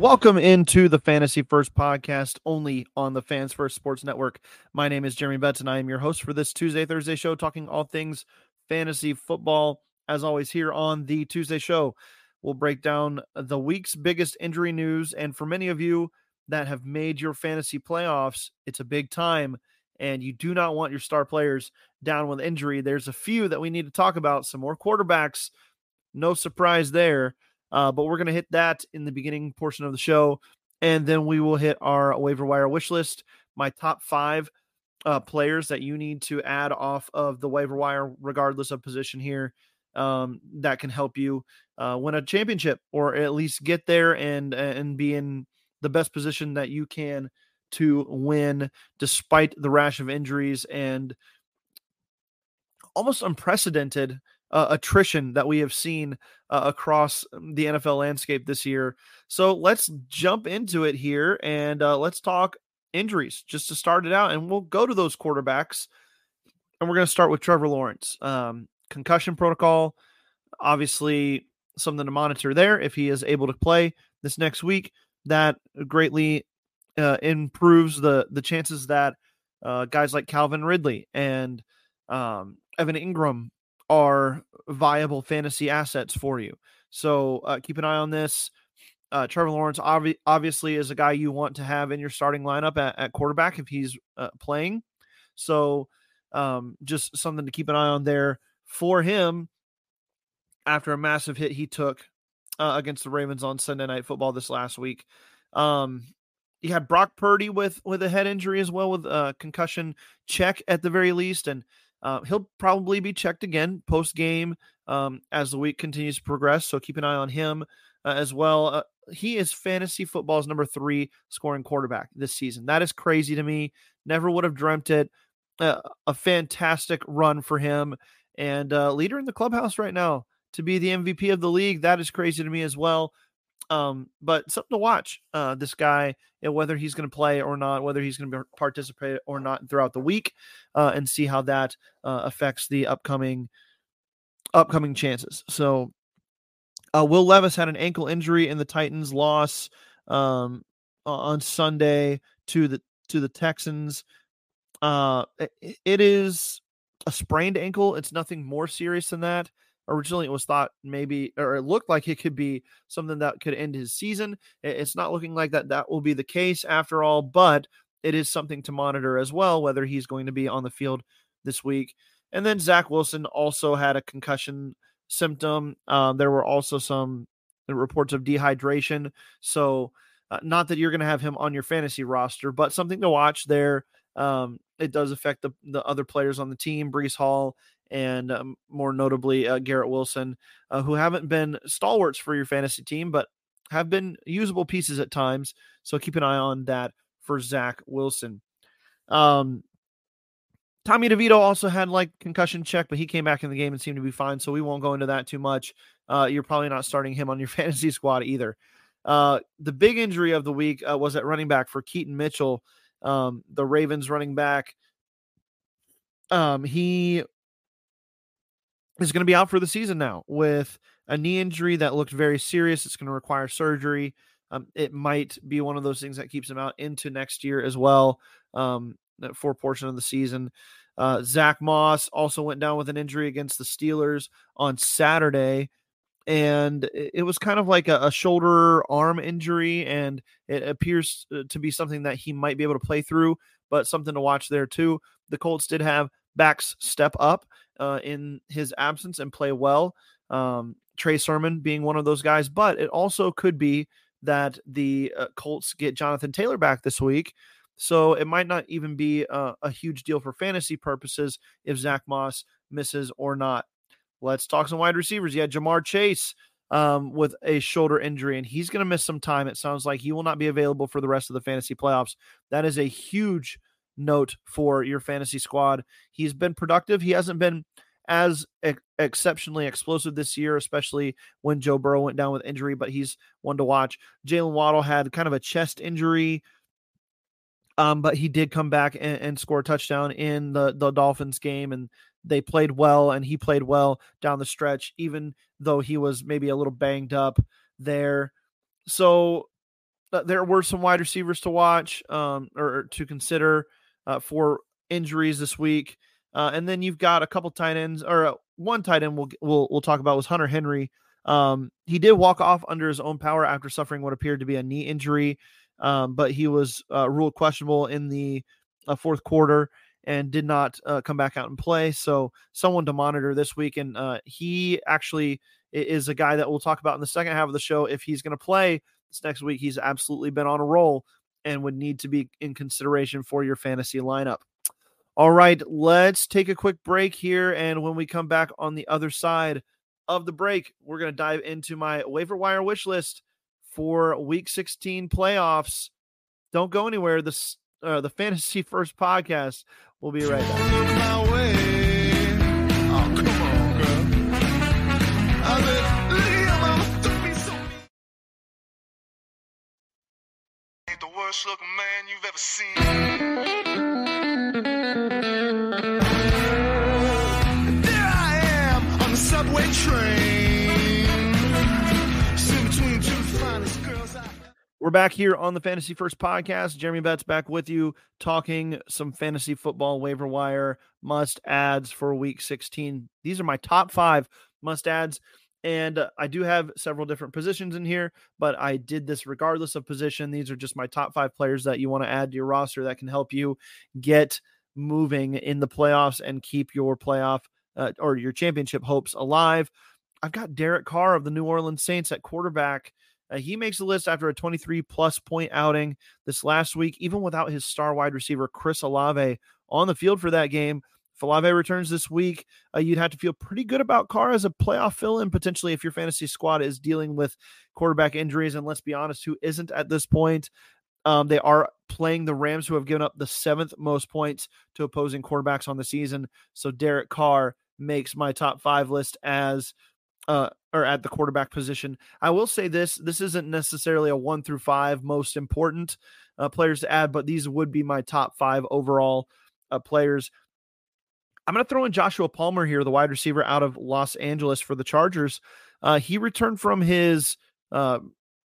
Welcome into the Fantasy First podcast, only on the Fans First Sports Network. My name is Jeremy Betz, and I am your host for this Tuesday Thursday show, talking all things fantasy football. As always, here on the Tuesday show, we'll break down the week's biggest injury news. And for many of you that have made your fantasy playoffs, it's a big time, and you do not want your star players down with injury. There's a few that we need to talk about, some more quarterbacks. No surprise there. Uh, but we're going to hit that in the beginning portion of the show. And then we will hit our waiver wire wish list, my top five uh, players that you need to add off of the waiver wire, regardless of position here, um, that can help you uh, win a championship or at least get there and and be in the best position that you can to win despite the rash of injuries and almost unprecedented uh, attrition that we have seen uh, across the NFL landscape this year. So let's jump into it here and uh, let's talk injuries just to start it out. And we'll go to those quarterbacks. And we're going to start with Trevor Lawrence. Um, concussion protocol, obviously something to monitor there. If he is able to play this next week, that greatly uh, improves the the chances that uh, guys like Calvin Ridley and um, Evan Engram are viable fantasy assets for you. So uh, keep an eye on this. Uh, Trevor Lawrence obvi- obviously is a guy you want to have in your starting lineup at, at quarterback if he's uh, playing. So um, just something to keep an eye on there for him after a massive hit he took uh, against the Ravens on Sunday Night Football this last week. Um, had Brock Purdy with with a head injury as well with a concussion check at the very least, and uh, he'll probably be checked again post game um, as the week continues to progress. So keep an eye on him uh, as well. Uh, he is fantasy football's number three scoring quarterback this season. That is crazy to me. Never would have dreamt it. Uh, a fantastic run for him and uh, leader in the clubhouse right now to be the MVP of the league. That is crazy to me as well. Um, but something to watch. Uh, this guy, whether he's going to play or not, whether he's going to participate or not throughout the week, uh, and see how that uh, affects the upcoming upcoming chances. So, uh, Will Levis had an ankle injury in the Titans' loss um, on Sunday to the to the Texans. Uh, it is a sprained ankle. It's nothing more serious than that originally it was thought maybe or it looked like it could be something that could end his season. It's not looking like that that will be the case after all, but it is something to monitor as well whether he's going to be on the field this week. And then Zach Wilson also had a concussion symptom. Um, there were also some reports of dehydration. So, uh, not that you're going to have him on your fantasy roster, but something to watch there. Um, it does affect the, the other players on the team, Breece Hall and um, more notably uh, Garrett Wilson, uh, who haven't been stalwarts for your fantasy team, but have been usable pieces at times. So keep an eye on that for Zach Wilson. Um, Tommy DeVito also had like concussion check, but he came back in the game and seemed to be fine. So we won't go into that too much. Uh, you're probably not starting him on your fantasy squad either. Uh, the big injury of the week uh, was at running back for Keaton Mitchell, um, the Ravens running back. Um, he is going to be out for the season now with a knee injury that looked very serious. It's going to require surgery. Um, it might be one of those things that keeps him out into next year as well um, for a portion of the season. Uh, Zack Moss also went down with an injury against the Steelers on Saturday, and it was kind of like a, a shoulder arm injury, and it appears uh, to be something that he might be able to play through, but something to watch there too. The Colts did have backs step up uh, in his absence and play well. Um, Trey Sermon being one of those guys, but it also could be that the uh, Colts get Jonathan Taylor back this week. So it might not even be a, a huge deal for fantasy purposes if Zack Moss misses or not. Let's talk some wide receivers. Yeah, Ja'Marr Chase um, with a shoulder injury, and he's going to miss some time. It sounds like he will not be available for the rest of the fantasy playoffs. That is a huge note for your fantasy squad. He's been productive. He hasn't been as ex- exceptionally explosive this year, especially when Joe Burrow went down with injury, but he's one to watch. Jaylen Waddle had kind of a chest injury. Um, but he did come back and, and score a touchdown in the, the Dolphins game, and they played well, and he played well down the stretch, even though he was maybe a little banged up there. So uh, there were some wide receivers to watch um, or, or to consider uh, for injuries this week. Uh, and then you've got a couple tight ends, or uh, one tight end we'll we'll we'll talk about was Hunter Henry. Um, he did walk off under his own power after suffering what appeared to be a knee injury, um, but he was uh, ruled questionable in the uh, fourth quarter and did not uh, come back out and play. So someone to monitor this week, and uh, he actually is a guy that we'll talk about in the second half of the show. If he's going to play this next week, he's absolutely been on a roll and would need to be in consideration for your fantasy lineup. All right, let's take a quick break here. And when we come back on the other side of the break, we're going to dive into my waiver wire wish list for week 16 playoffs. Don't go anywhere. The, uh, the Fantasy First podcast will be right back. The worst looking man you've ever seen. There I am on the subway train. We're back here on the Fantasy First podcast. Jeremy Betz back with you, talking some fantasy football waiver wire must ads for week 16. These are my top five must adds. And uh, I do have several different positions in here, but I did this regardless of position. These are just my top five players that you want to add to your roster that can help you get moving in the playoffs and keep your playoff uh, or your championship hopes alive. I've got Derek Carr of the New Orleans Saints at quarterback. Uh, he makes the list after a 23 plus point outing this last week, even without his star wide receiver, Chris Olave, on the field for that game. If Olave returns this week, uh, you'd have to feel pretty good about Carr as a playoff fill in potentially if your fantasy squad is dealing with quarterback injuries. And let's be honest, who isn't at this point? Um, they are playing the Rams, who have given up the seventh most points to opposing quarterbacks on the season. So Derek Carr makes my top five list as uh, or at the quarterback position. I will say this: this isn't necessarily a one through five most important uh, players to add, but these would be my top five overall uh, players. I'm going to throw in Joshua Palmer here, the wide receiver out of Los Angeles for the Chargers. Uh, he returned from his uh,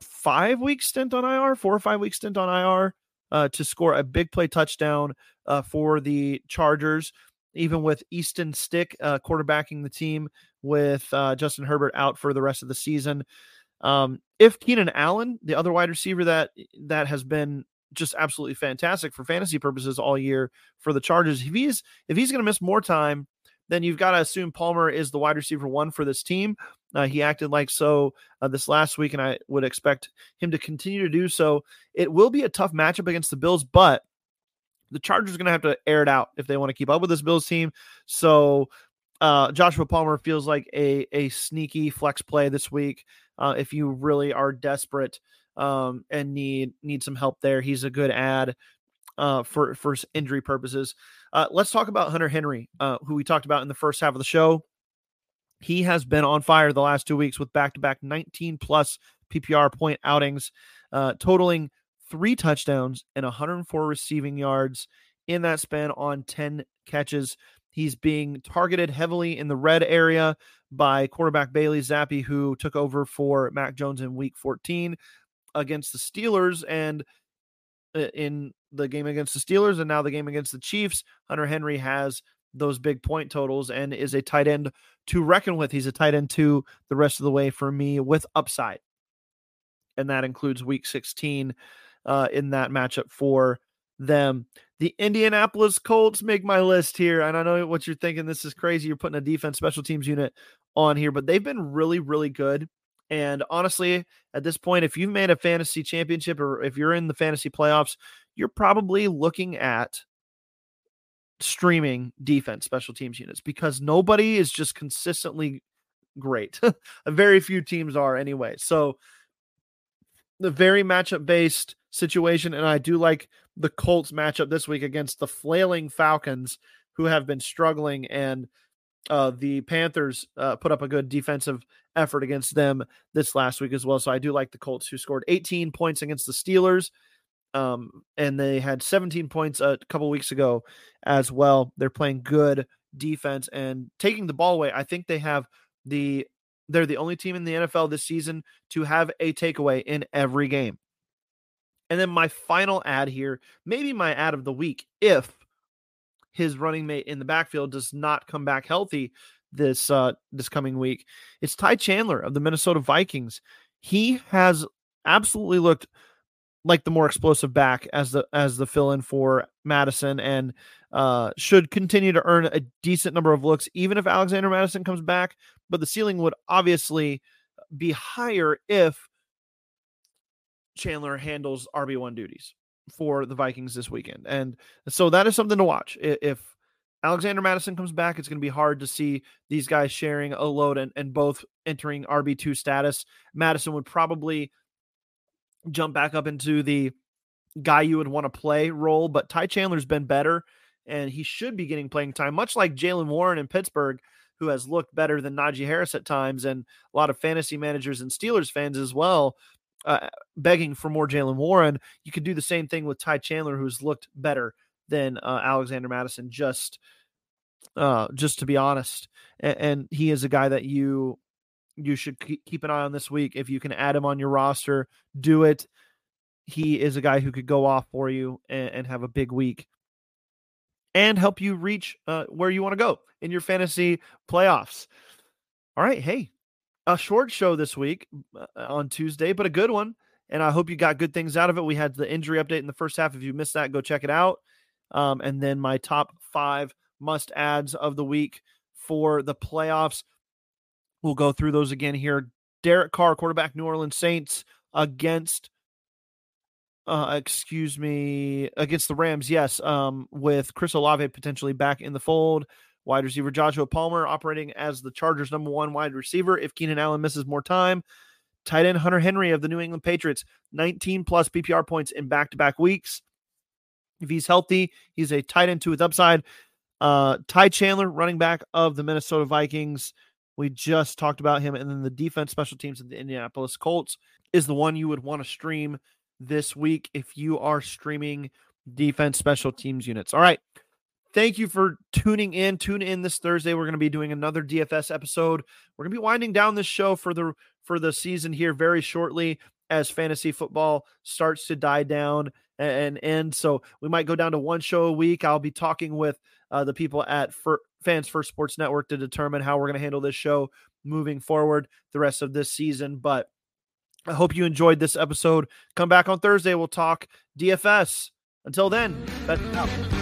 five week stint on IR, four or five week stint on IR, uh, to score a big play touchdown uh, for the Chargers even with Easton Stick uh, quarterbacking the team with uh, Justin Herbert out for the rest of the season. Um, if Keenan Allen, the other wide receiver that that has been just absolutely fantastic for fantasy purposes all year for the Chargers, if he's if he's going to miss more time, then you've got to assume Palmer is the wide receiver one for this team. Uh, he acted like so uh, this last week, and I would expect him to continue to do so. It will be a tough matchup against the Bills, but the Chargers are going to have to air it out if they want to keep up with this Bills team. So uh, Joshua Palmer feels like a a sneaky flex play this week. Uh, if you really are desperate um, and need need some help there, he's a good ad uh, for for injury purposes. Uh, let's talk about Hunter Henry, uh, who we talked about in the first half of the show. He has been on fire the last two weeks with back to back 19 plus PPR point outings, uh, totaling three touchdowns and 104 receiving yards in that span on 10 catches. He's being targeted heavily in the red area by quarterback Bailey Zappe, who took over for Mac Jones in week 14 against the Steelers. And uh, in the game against the Steelers and now the game against the Chiefs, Hunter Henry has those big point totals and is a tight end to reckon with. He's a tight end to the rest of the way for me with upside. And that includes week 16 uh, in that matchup for them. The Indianapolis Colts make my list here. And I know what you're thinking. This is crazy. You're putting a defense special teams unit on here, but they've been really, really good. And honestly, at this point, if you've made a fantasy championship or if you're in the fantasy playoffs, you're probably looking at streaming defense special teams units because nobody is just consistently great. Very few teams are anyway. So the very matchup based situation. And I do like the Colts matchup this week against the flailing Falcons, who have been struggling. And uh, the Panthers uh, put up a good defensive effort against them this last week as well. So I do like the Colts, who scored 18 points against the Steelers. Um, and they had 17 points a couple weeks ago as well. They're playing good defense and taking the ball away. I think they have the they're the only team in the NFL this season to have a takeaway in every game. And then my final ad here, maybe my ad of the week, if his running mate in the backfield does not come back healthy this uh this coming week, it's Ty Chandler of the Minnesota Vikings. He has absolutely looked like the more explosive back as the as the fill in for Mattison and uh, should continue to earn a decent number of looks even if Alexander Mattison comes back. But the ceiling would obviously be higher if Chandler handles RB1 duties for the Vikings this weekend. And so that is something to watch. If Alexander Mattison comes back, it's going to be hard to see these guys sharing a load and, and both entering RB2 status. Mattison would probably jump back up into the guy you would want to play role, but Ty Chandler's been better and he should be getting playing time, much like Jaylen Warren in Pittsburgh, who has looked better than Najee Harris at times, and a lot of fantasy managers and Steelers fans as well uh, begging for more Jaylen Warren. You could do the same thing with Ty Chandler, who's looked better than uh, Alexander Mattison. Just, uh, just to be honest, and, and, he is a guy that you you should keep an eye on this week. If you can add him on your roster, do it. He is a guy who could go off for you and, and have a big week and help you reach uh, where you want to go in your fantasy playoffs. All right, hey, a short show this week uh, on Tuesday, but a good one. And I hope you got good things out of it. We had the injury update in the first half. If you missed that, go check it out. Um, and then my top five must adds of the week for the playoffs. We'll go through those again here. Derek Carr, quarterback, New Orleans Saints against, uh, excuse me, against the Rams. Yes, um, with Chris Olave potentially back in the fold. Wide receiver Joshua Palmer operating as the Chargers' number one wide receiver if Keenan Allen misses more time. Tight end Hunter Henry of the New England Patriots, 19 plus PPR points in back to back weeks. If he's healthy, he's a tight end to his upside. Uh, Ty Chandler, running back of the Minnesota Vikings. We just talked about him. And then the defense special teams of the Indianapolis Colts is the one you would want to stream this week if you are streaming defense special teams units. All right thank you for tuning in. Tune in this Thursday. We're going to be doing another DFS episode. We're going to be winding down this show for the for the season here very shortly as fantasy football starts to die down and end. So we might go down to one show a week. I'll be talking with uh, the people at Fir- Fans First Sports Network to determine how we're going to handle this show moving forward the rest of this season. But I hope you enjoyed this episode. Come back on Thursday. We'll talk DFS. Until then.